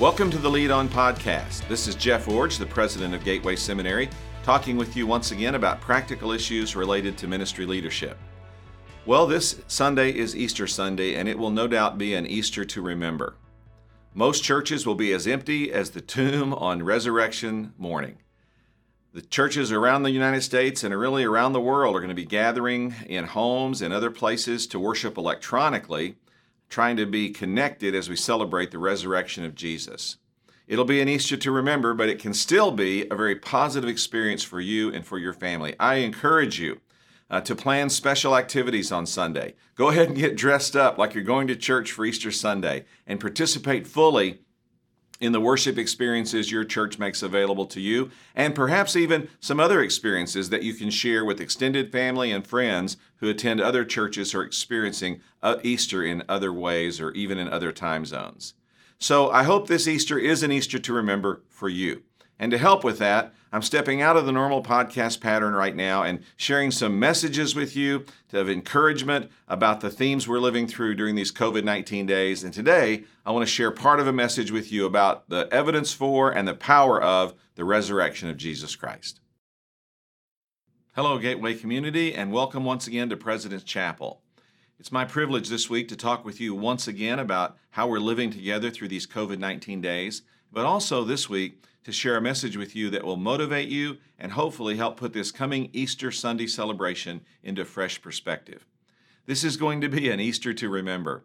Welcome to the Lead On Podcast. This is Jeff Iorg, the president of Gateway Seminary, talking with you once again about practical issues related to ministry leadership. Well, this Sunday is Easter Sunday, and it will no doubt be an Easter to remember. Most churches will be as empty as the tomb on resurrection morning. The churches around the United States and really around the world are going to be gathering in homes and other places to worship electronically trying to be connected as we celebrate the resurrection of Jesus. It'll be an Easter to remember, but it can still be a very positive experience for you and for your family. I encourage you uh, to plan special activities on Sunday. Go ahead and get dressed up like you're going to church for Easter Sunday and participate fully in the worship experiences your church makes available to you, and perhaps even some other experiences that you can share with extended family and friends who attend other churches or experiencing uh, Easter in other ways or even in other time zones. So I hope this Easter is an Easter to remember for you. And to help with that, I'm stepping out of the normal podcast pattern right now and sharing some messages with you of encouragement about the themes we're living through during these COVID 19 days. And today, I want to share part of a message with you about the evidence for and the power of the resurrection of Jesus Christ. Hello, Gateway community, and welcome once again to President's Chapel. It's my privilege this week to talk with you once again about how we're living together through these COVID 19 days, but also this week to share a message with you that will motivate you and hopefully help put this coming Easter Sunday celebration into fresh perspective. This is going to be an Easter to remember.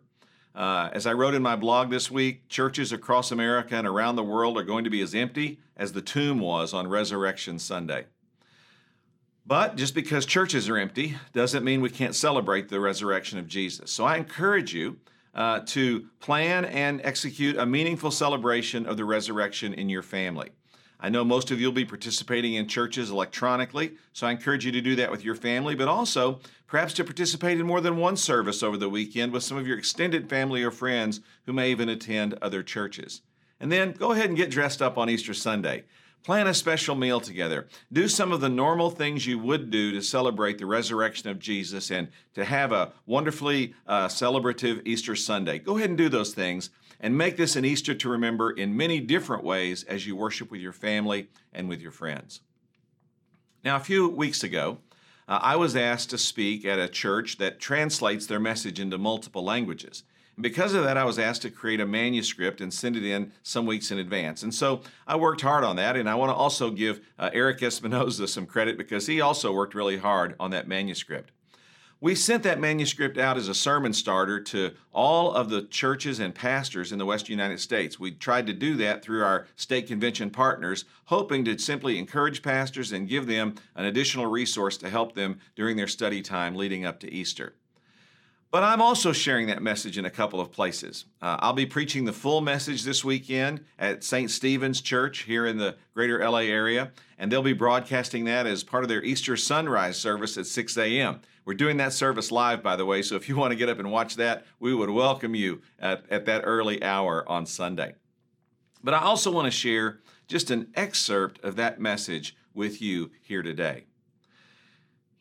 Uh, as I wrote in my blog this week, churches across America and around the world are going to be as empty as the tomb was on Resurrection Sunday. But just because churches are empty doesn't mean we can't celebrate the resurrection of Jesus. So I encourage you uh, to plan and execute a meaningful celebration of the resurrection in your family. I know most of you will be participating in churches electronically, so I encourage you to do that with your family, but also perhaps to participate in more than one service over the weekend with some of your extended family or friends who may even attend other churches. And then go ahead and get dressed up on Easter Sunday. Plan a special meal together. Do some of the normal things you would do to celebrate the resurrection of Jesus and to have a wonderfully uh, celebrative Easter Sunday. Go ahead and do those things and make this an Easter to remember in many different ways as you worship with your family and with your friends. Now, a few weeks ago, uh, I was asked to speak at a church that translates their message into multiple languages. And because of that, I was asked to create a manuscript and send it in some weeks in advance. And so I worked hard on that. And I want to also give uh, Eric Espinoza some credit because he also worked really hard on that manuscript. We sent that manuscript out as a sermon starter to all of the churches and pastors in the West United States. We tried to do that through our state convention partners, hoping to simply encourage pastors and give them an additional resource to help them during their study time leading up to Easter. But I'm also sharing that message in a couple of places. Uh, I'll be preaching the full message this weekend at St. Stephen's Church here in the greater LA area, and they'll be broadcasting that as part of their Easter sunrise service at 6 a.m. We're doing that service live, by the way, so if you want to get up and watch that, we would welcome you at, at that early hour on Sunday. But I also want to share just an excerpt of that message with you here today.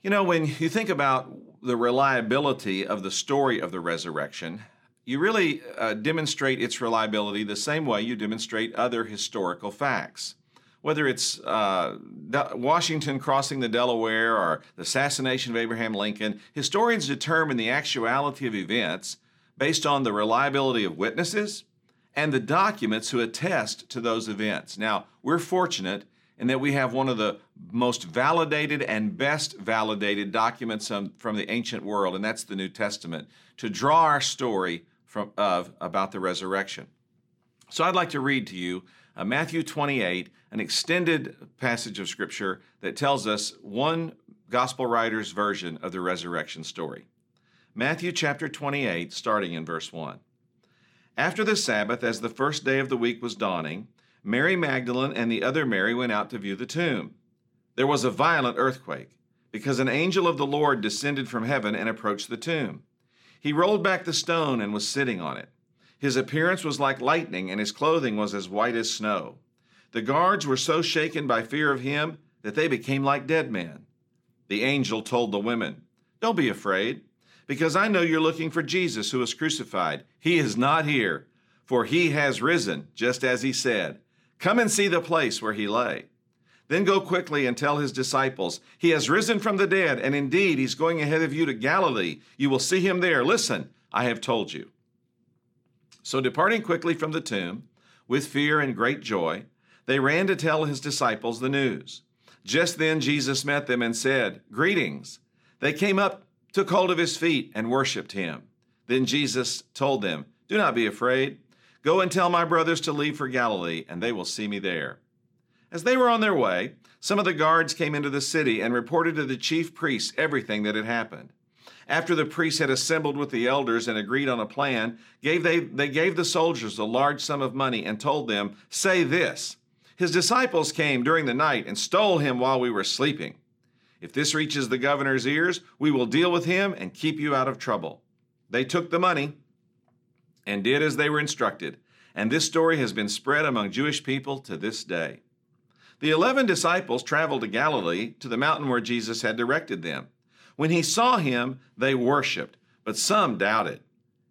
You know, when you think about the reliability of the story of the resurrection, you really uh, demonstrate its reliability the same way you demonstrate other historical facts. Whether it's uh, Washington crossing the Delaware or the assassination of Abraham Lincoln, historians determine the actuality of events based on the reliability of witnesses and the documents who attest to those events. Now, we're fortunate and that we have one of the most validated and best validated documents from the ancient world, and that's the New Testament, to draw our story from, of about the resurrection. So I'd like to read to you uh, Matthew 28, an extended passage of Scripture that tells us one gospel writer's version of the resurrection story. Matthew chapter 28, starting in verse 1. After the Sabbath, as the first day of the week was dawning, Mary Magdalene and the other Mary went out to view the tomb. There was a violent earthquake, because an angel of the Lord descended from heaven and approached the tomb. He rolled back the stone and was sitting on it. His appearance was like lightning, and his clothing was as white as snow. The guards were so shaken by fear of him that they became like dead men. The angel told the women, Don't be afraid, because I know you're looking for Jesus who was crucified. He is not here for he has risen, just as he said. Come and see the place where he lay. Then go quickly and tell his disciples, He has risen from the dead, and indeed he's going ahead of you to Galilee. You will see him there. Listen, I have told you. So, departing quickly from the tomb, with fear and great joy, they ran to tell his disciples the news. Just then Jesus met them and said, Greetings. They came up, took hold of his feet, and worshiped him. Then Jesus told them, Do not be afraid. Go and tell my brothers to leave for Galilee, and they will see me there. As they were on their way, some of the guards came into the city and reported to the chief priests everything that had happened. After the priests had assembled with the elders and agreed on a plan, gave they, they gave the soldiers a large sum of money and told them, Say this His disciples came during the night and stole him while we were sleeping. If this reaches the governor's ears, we will deal with him and keep you out of trouble. They took the money and did as they were instructed, and this story has been spread among Jewish people to this day. The eleven disciples traveled to Galilee, to the mountain where Jesus had directed them. When he saw him, they worshiped, but some doubted.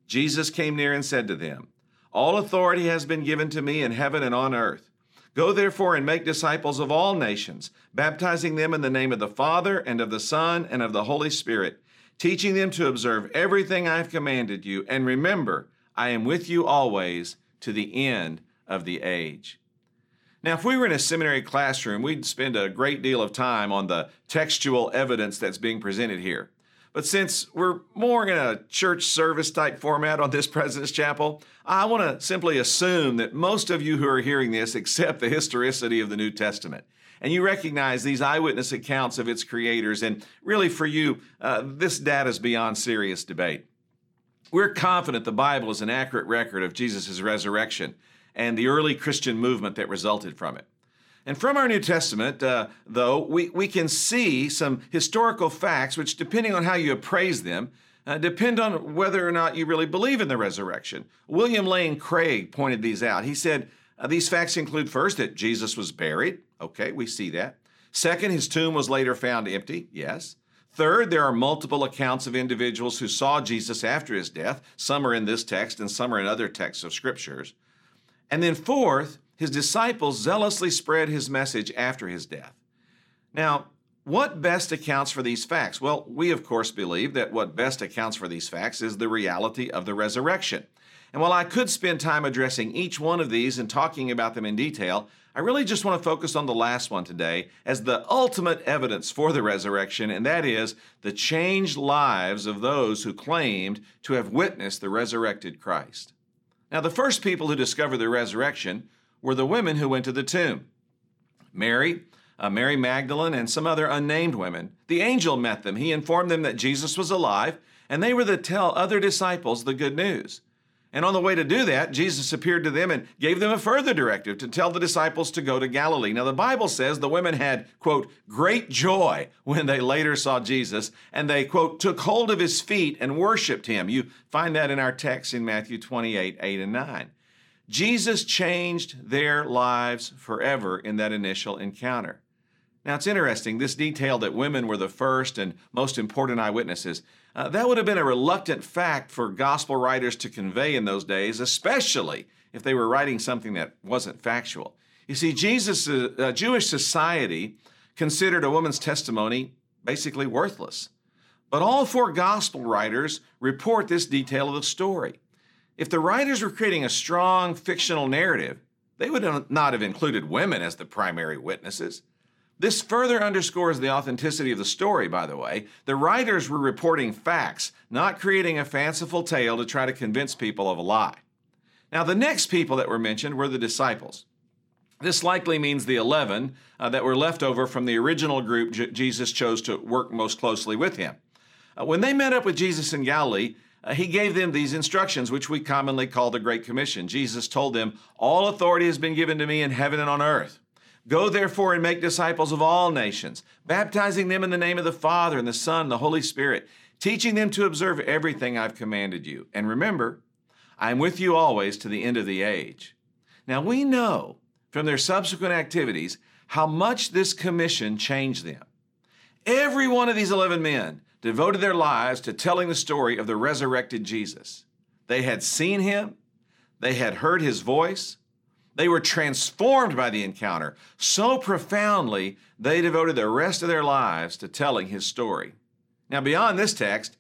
Jesus came near and said to them, All authority has been given to me in heaven and on earth. Go therefore and make disciples of all nations, baptizing them in the name of the Father and of the Son and of the Holy Spirit, teaching them to observe everything I have commanded you. And remember, I am with you always to the end of the age. Now, if we were in a seminary classroom, we'd spend a great deal of time on the textual evidence that's being presented here. But since we're more in a church service type format on this President's Chapel, I want to simply assume that most of you who are hearing this accept the historicity of the New Testament. And you recognize these eyewitness accounts of its creators. And really, for you, uh, this data is beyond serious debate. We're confident the Bible is an accurate record of Jesus' resurrection and the early Christian movement that resulted from it. And from our New Testament, uh, though, we, we can see some historical facts which, depending on how you appraise them, uh, depend on whether or not you really believe in the resurrection. William Lane Craig pointed these out. He said uh, these facts include first that Jesus was buried. Okay, we see that. Second, his tomb was later found empty. Yes. Third, there are multiple accounts of individuals who saw Jesus after his death. Some are in this text and some are in other texts of scriptures. And then fourth, his disciples zealously spread his message after his death. Now, what best accounts for these facts? Well, we of course believe that what best accounts for these facts is the reality of the resurrection. And while I could spend time addressing each one of these and talking about them in detail, I really just want to focus on the last one today as the ultimate evidence for the resurrection, and that is the changed lives of those who claimed to have witnessed the resurrected Christ. Now, the first people who discovered the resurrection were the women who went to the tomb Mary, uh, Mary Magdalene, and some other unnamed women. The angel met them. He informed them that Jesus was alive, and they were to tell other disciples the good news. And on the way to do that, Jesus appeared to them and gave them a further directive to tell the disciples to go to Galilee. Now, the Bible says the women had, quote, great joy when they later saw Jesus, and they, quote, took hold of his feet and worshiped him. You find that in our text in Matthew 28, 8 and 9. Jesus changed their lives forever in that initial encounter. Now, it's interesting, this detail that women were the first and most important eyewitnesses, uh, that would have been a reluctant fact for gospel writers to convey in those days, especially if they were writing something that wasn't factual. You see, Jesus' uh, Jewish society considered a woman's testimony basically worthless. But all four gospel writers report this detail of the story. If the writers were creating a strong fictional narrative, they would not have included women as the primary witnesses. This further underscores the authenticity of the story, by the way. The writers were reporting facts, not creating a fanciful tale to try to convince people of a lie. Now, the next people that were mentioned were the disciples. This likely means the 11 uh, that were left over from the original group J- Jesus chose to work most closely with him. Uh, when they met up with Jesus in Galilee, uh, he gave them these instructions, which we commonly call the Great Commission. Jesus told them, All authority has been given to me in heaven and on earth. Go therefore and make disciples of all nations, baptizing them in the name of the Father and the Son and the Holy Spirit, teaching them to observe everything I've commanded you. And remember, I am with you always to the end of the age. Now we know from their subsequent activities how much this commission changed them. Every one of these 11 men devoted their lives to telling the story of the resurrected Jesus. They had seen him, They had heard his voice. They were transformed by the encounter so profoundly they devoted the rest of their lives to telling his story. Now, beyond this text,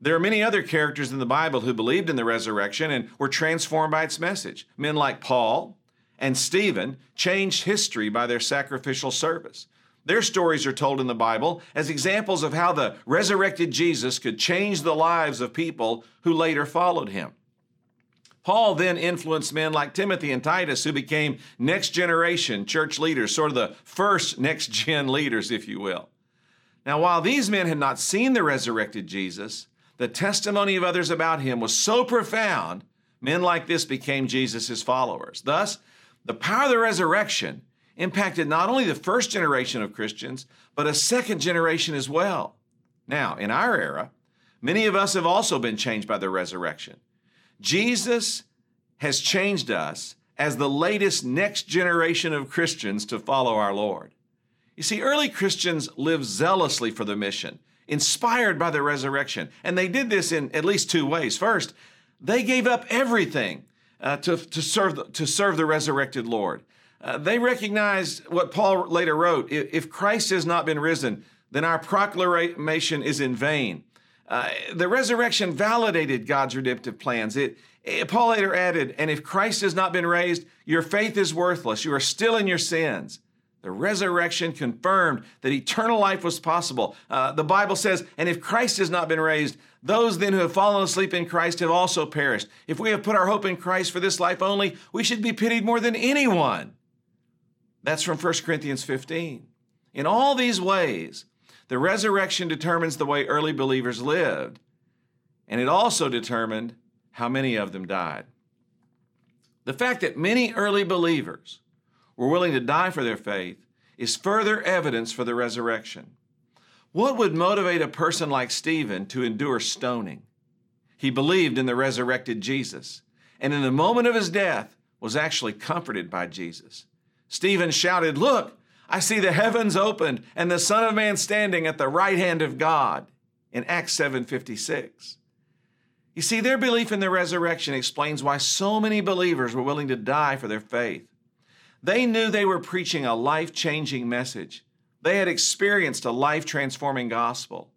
there are many other characters in the Bible who believed in the resurrection and were transformed by its message. Men like Paul and Stephen changed history by their sacrificial service. Their stories are told in the Bible as examples of how the resurrected Jesus could change the lives of people who later followed him. Paul then influenced men like Timothy and Titus, who became next generation church leaders, sort of the first next gen leaders, if you will. Now, while these men had not seen the resurrected Jesus, the testimony of others about him was so profound, men like this became Jesus' followers. Thus, the power of the resurrection impacted not only the first generation of Christians, but a second generation as well. Now, in our era, many of us have also been changed by the resurrection. Jesus has changed us as the latest next generation of Christians to follow our Lord. You see, early Christians lived zealously for the mission, inspired by the resurrection. And they did this in at least two ways. First, they gave up everything uh, to, to, serve, to serve the resurrected Lord. Uh, they recognized what Paul later wrote if Christ has not been risen, then our proclamation is in vain. Uh, the resurrection validated God's redemptive plans. It, it, Paul later added, and if Christ has not been raised, your faith is worthless. You are still in your sins. The resurrection confirmed that eternal life was possible. Uh, the Bible says, and if Christ has not been raised, those then who have fallen asleep in Christ have also perished. If we have put our hope in Christ for this life only, we should be pitied more than anyone. That's from 1 Corinthians 15. In all these ways, the resurrection determines the way early believers lived, and it also determined how many of them died. The fact that many early believers were willing to die for their faith is further evidence for the resurrection. What would motivate a person like Stephen to endure stoning? He believed in the resurrected Jesus, and in the moment of his death was actually comforted by Jesus. Stephen shouted, Look, I see the heavens opened and the Son of Man standing at the right hand of God in Acts 7:56. You see, their belief in the resurrection explains why so many believers were willing to die for their faith. They knew they were preaching a life-changing message. They had experienced a life-transforming gospel.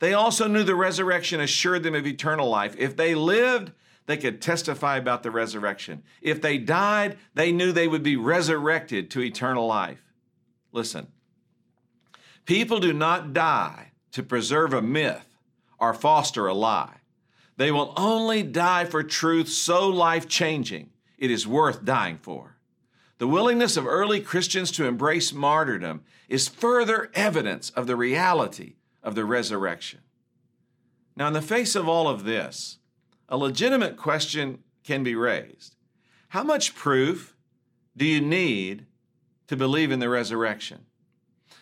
They also knew the resurrection assured them of eternal life. If they lived, they could testify about the resurrection. If they died, they knew they would be resurrected to eternal life. Listen, people do not die to preserve a myth or foster a lie. They will only die for truth so life changing it is worth dying for. The willingness of early Christians to embrace martyrdom is further evidence of the reality of the resurrection. Now, in the face of all of this, a legitimate question can be raised How much proof do you need to believe in the resurrection.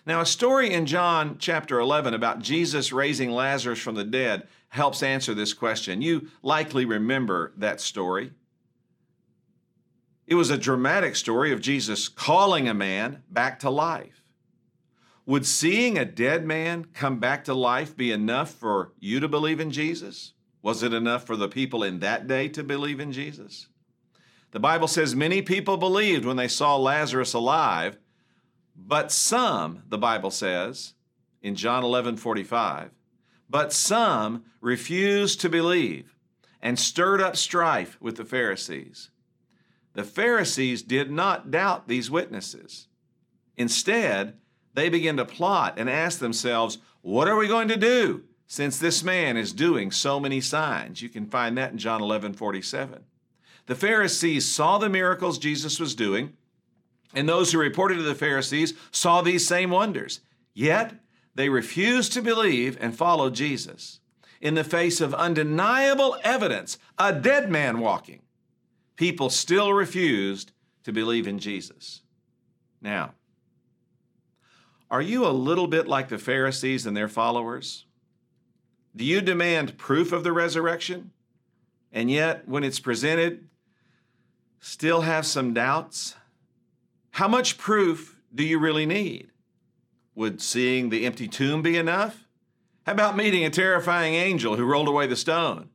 Now, a story in John chapter 11 about Jesus raising Lazarus from the dead helps answer this question. You likely remember that story. It was a dramatic story of Jesus calling a man back to life. Would seeing a dead man come back to life be enough for you to believe in Jesus? Was it enough for the people in that day to believe in Jesus? The Bible says many people believed when they saw Lazarus alive, but some, the Bible says in John 11 45, but some refused to believe and stirred up strife with the Pharisees. The Pharisees did not doubt these witnesses. Instead, they began to plot and ask themselves, What are we going to do since this man is doing so many signs? You can find that in John 11 47. The Pharisees saw the miracles Jesus was doing, and those who reported to the Pharisees saw these same wonders. Yet they refused to believe and follow Jesus. In the face of undeniable evidence, a dead man walking, people still refused to believe in Jesus. Now, are you a little bit like the Pharisees and their followers? Do you demand proof of the resurrection? And yet, when it's presented, still have some doubts? How much proof do you really need? Would seeing the empty tomb be enough? How about meeting a terrifying angel who rolled away the stone?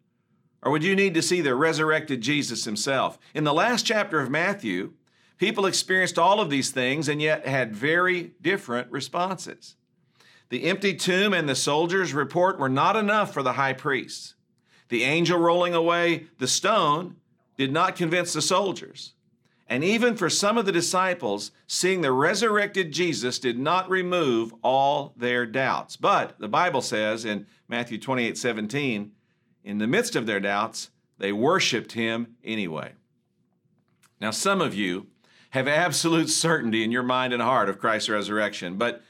Or would you need to see the resurrected Jesus himself? In the last chapter of Matthew, people experienced all of these things and yet had very different responses. The empty tomb and the soldiers' report were not enough for the high priests. The angel rolling away the stone did not convince the soldiers. And even for some of the disciples, seeing the resurrected Jesus did not remove all their doubts. But the Bible says in Matthew 28 17, in the midst of their doubts, they worshiped him anyway. Now, some of you have absolute certainty in your mind and heart of Christ's resurrection, but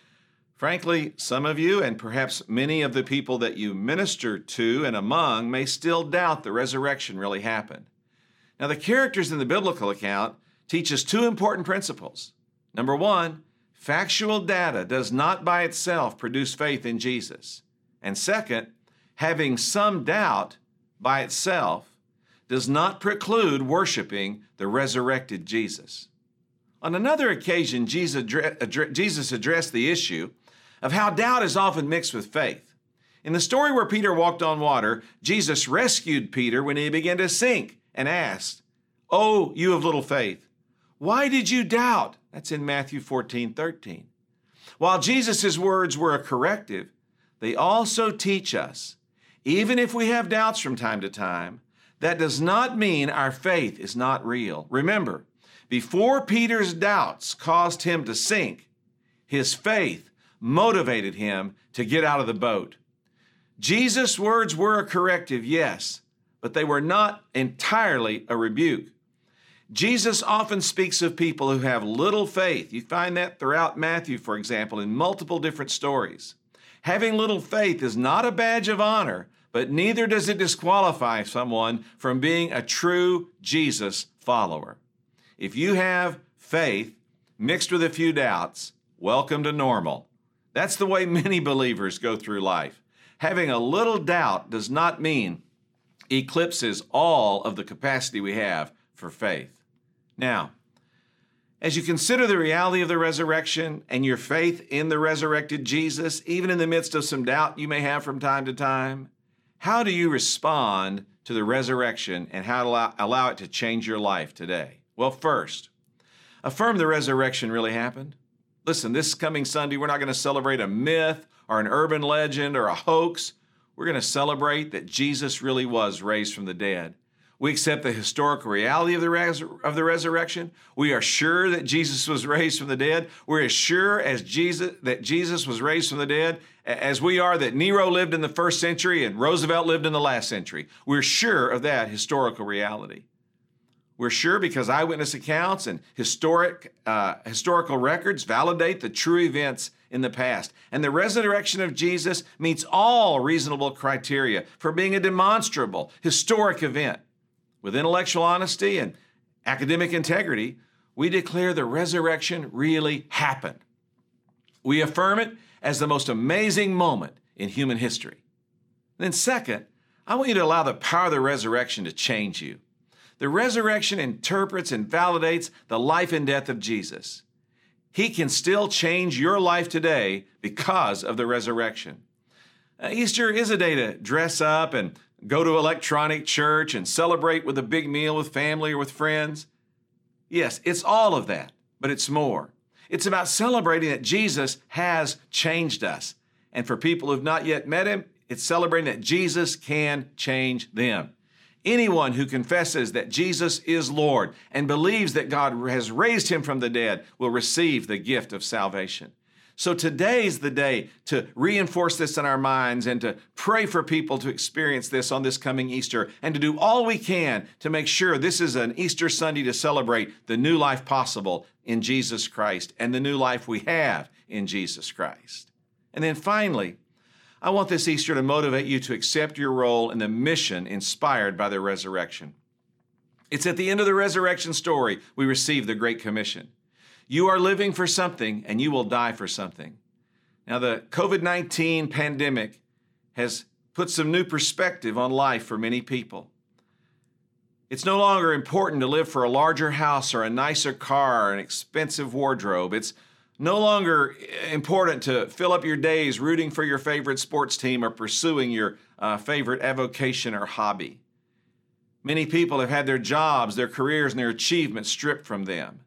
frankly, some of you, and perhaps many of the people that you minister to and among, may still doubt the resurrection really happened. Now, the characters in the biblical account teach us two important principles. Number one, factual data does not by itself produce faith in Jesus. And second, having some doubt by itself does not preclude worshiping the resurrected Jesus. On another occasion, Jesus addressed the issue of how doubt is often mixed with faith. In the story where Peter walked on water, Jesus rescued Peter when he began to sink and asked, Oh, you of little faith, why did you doubt? That's in Matthew 14 13. While Jesus' words were a corrective, they also teach us, even if we have doubts from time to time, that does not mean our faith is not real. Remember, before Peter's doubts caused him to sink, his faith motivated him to get out of the boat. Jesus' words were a corrective, yes, but they were not entirely a rebuke. Jesus often speaks of people who have little faith. You find that throughout Matthew, for example, in multiple different stories. Having little faith is not a badge of honor, but neither does it disqualify someone from being a true Jesus follower. If you have faith mixed with a few doubts, welcome to normal. That's the way many believers go through life. Having a little doubt does not mean eclipses all of the capacity we have for faith. Now, as you consider the reality of the resurrection and your faith in the resurrected Jesus, even in the midst of some doubt you may have from time to time, how do you respond to the resurrection and how to allow, allow it to change your life today? Well, first, affirm the resurrection really happened. Listen, this coming Sunday, we're not going to celebrate a myth or an urban legend or a hoax. We're going to celebrate that Jesus really was raised from the dead. We accept the historical reality of the, res- of the resurrection. We are sure that Jesus was raised from the dead. We're as sure as Jesus that Jesus was raised from the dead as we are that Nero lived in the first century and Roosevelt lived in the last century. We're sure of that historical reality. We're sure because eyewitness accounts and historic uh, historical records validate the true events in the past. And the resurrection of Jesus meets all reasonable criteria for being a demonstrable historic event. With intellectual honesty and academic integrity, we declare the resurrection really happened. We affirm it as the most amazing moment in human history. then, second, I want you to allow the power of the resurrection to change you. The resurrection interprets and validates the life and death of Jesus. He can still change your life today because of the resurrection. Uh, Easter is a day to dress up and go to electronic church and celebrate with a big meal with family or with friends. Yes, it's all of that, but it's more. It's about celebrating that Jesus has changed us. And for people who've not yet met him, it's celebrating that Jesus can change them. Anyone who confesses that Jesus is Lord and believes that God has raised him from the dead will receive the gift of salvation. So today's the day to reinforce this in our minds and to pray for people to experience this on this coming Easter and to do all we can to make sure this is an Easter Sunday to celebrate the new life possible in Jesus Christ and the new life we have in Jesus Christ. And then finally, I want this Easter to motivate you to accept your role in the mission inspired by the resurrection. It's at the end of the resurrection story we receive the Great Commission. You are living for something and you will die for something. Now, the COVID 19 pandemic has put some new perspective on life for many people. It's no longer important to live for a larger house or a nicer car or an expensive wardrobe. It's no longer important to fill up your days rooting for your favorite sports team or pursuing your uh, favorite avocation or hobby. Many people have had their jobs, their careers, and their achievements stripped from them.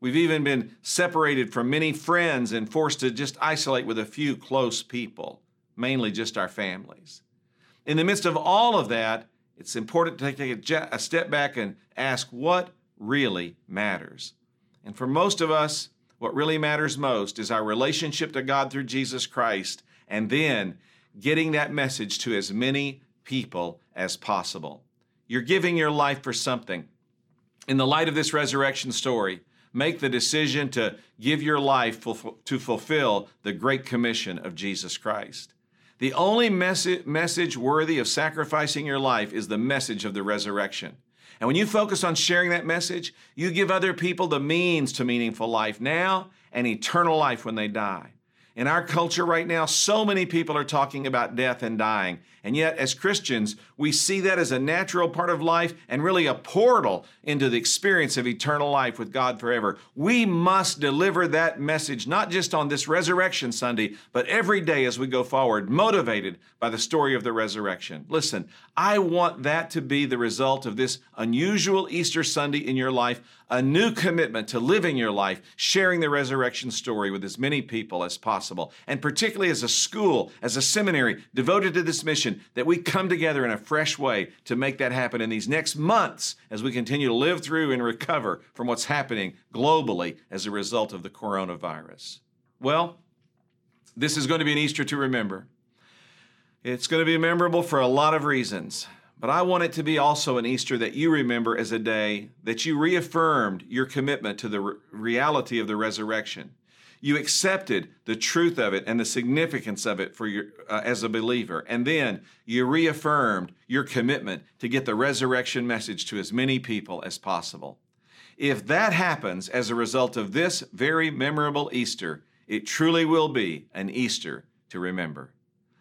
We've even been separated from many friends and forced to just isolate with a few close people, mainly just our families. In the midst of all of that, it's important to take a step back and ask what really matters. And for most of us, what really matters most is our relationship to God through Jesus Christ, and then getting that message to as many people as possible. You're giving your life for something. In the light of this resurrection story, make the decision to give your life to fulfill the great commission of Jesus Christ. The only message worthy of sacrificing your life is the message of the resurrection. And when you focus on sharing that message, you give other people the means to meaningful life now and eternal life when they die. In our culture right now, so many people are talking about death and dying. And yet, as Christians, we see that as a natural part of life and really a portal into the experience of eternal life with God forever. We must deliver that message, not just on this Resurrection Sunday, but every day as we go forward, motivated by the story of the resurrection. Listen, I want that to be the result of this unusual Easter Sunday in your life, a new commitment to living your life, sharing the resurrection story with as many people as possible, and particularly as a school, as a seminary devoted to this mission, that we come together in a fresh way to make that happen in these next months as we continue to live through and recover from what's happening globally as a result of the coronavirus. Well, this is going to be an Easter to remember. It's going to be memorable for a lot of reasons. But I want it to be also an Easter that you remember as a day that you reaffirmed your commitment to the re- reality of the resurrection. You accepted the truth of it and the significance of it for your uh, as a believer, and then you reaffirmed your commitment to get the resurrection message to as many people as possible. If that happens as a result of this very memorable Easter, it truly will be an Easter to remember.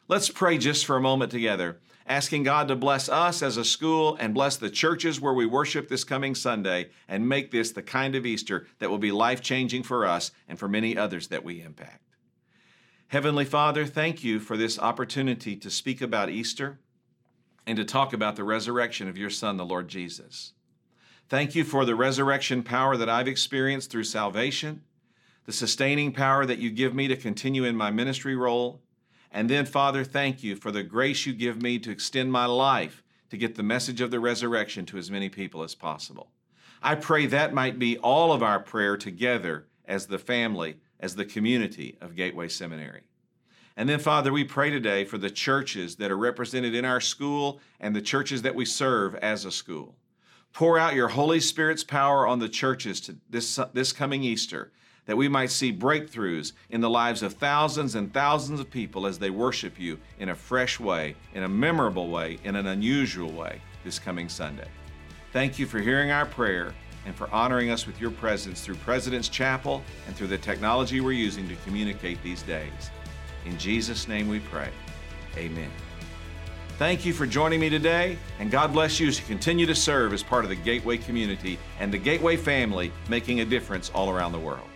Let's pray just for a moment together asking God to bless us as a school and bless the churches where we worship this coming Sunday and make this the kind of Easter that will be life changing for us and for many others that we impact. Heavenly Father, thank you for this opportunity to speak about Easter and to talk about the resurrection of your Son, the Lord Jesus. Thank you for the resurrection power that I've experienced through salvation, the sustaining power that you give me to continue in my ministry role and then, Father, thank you for the grace you give me to extend my life to get the message of the resurrection to as many people as possible. I pray that might be all of our prayer together as the family, as the community of Gateway Seminary. And then, Father, we pray today for the churches that are represented in our school and the churches that we serve as a school. Pour out your Holy Spirit's power on the churches this, this coming Easter that we might see breakthroughs in the lives of thousands and thousands of people as they worship you in a fresh way, in a memorable way, in an unusual way this coming Sunday. Thank you for hearing our prayer and for honoring us with your presence through President's Chapel and through the technology we're using to communicate these days. In Jesus' name we pray. Amen. Thank you for joining me today, and God bless you as you continue to serve as part of the Gateway community and the Gateway family, making a difference all around the world.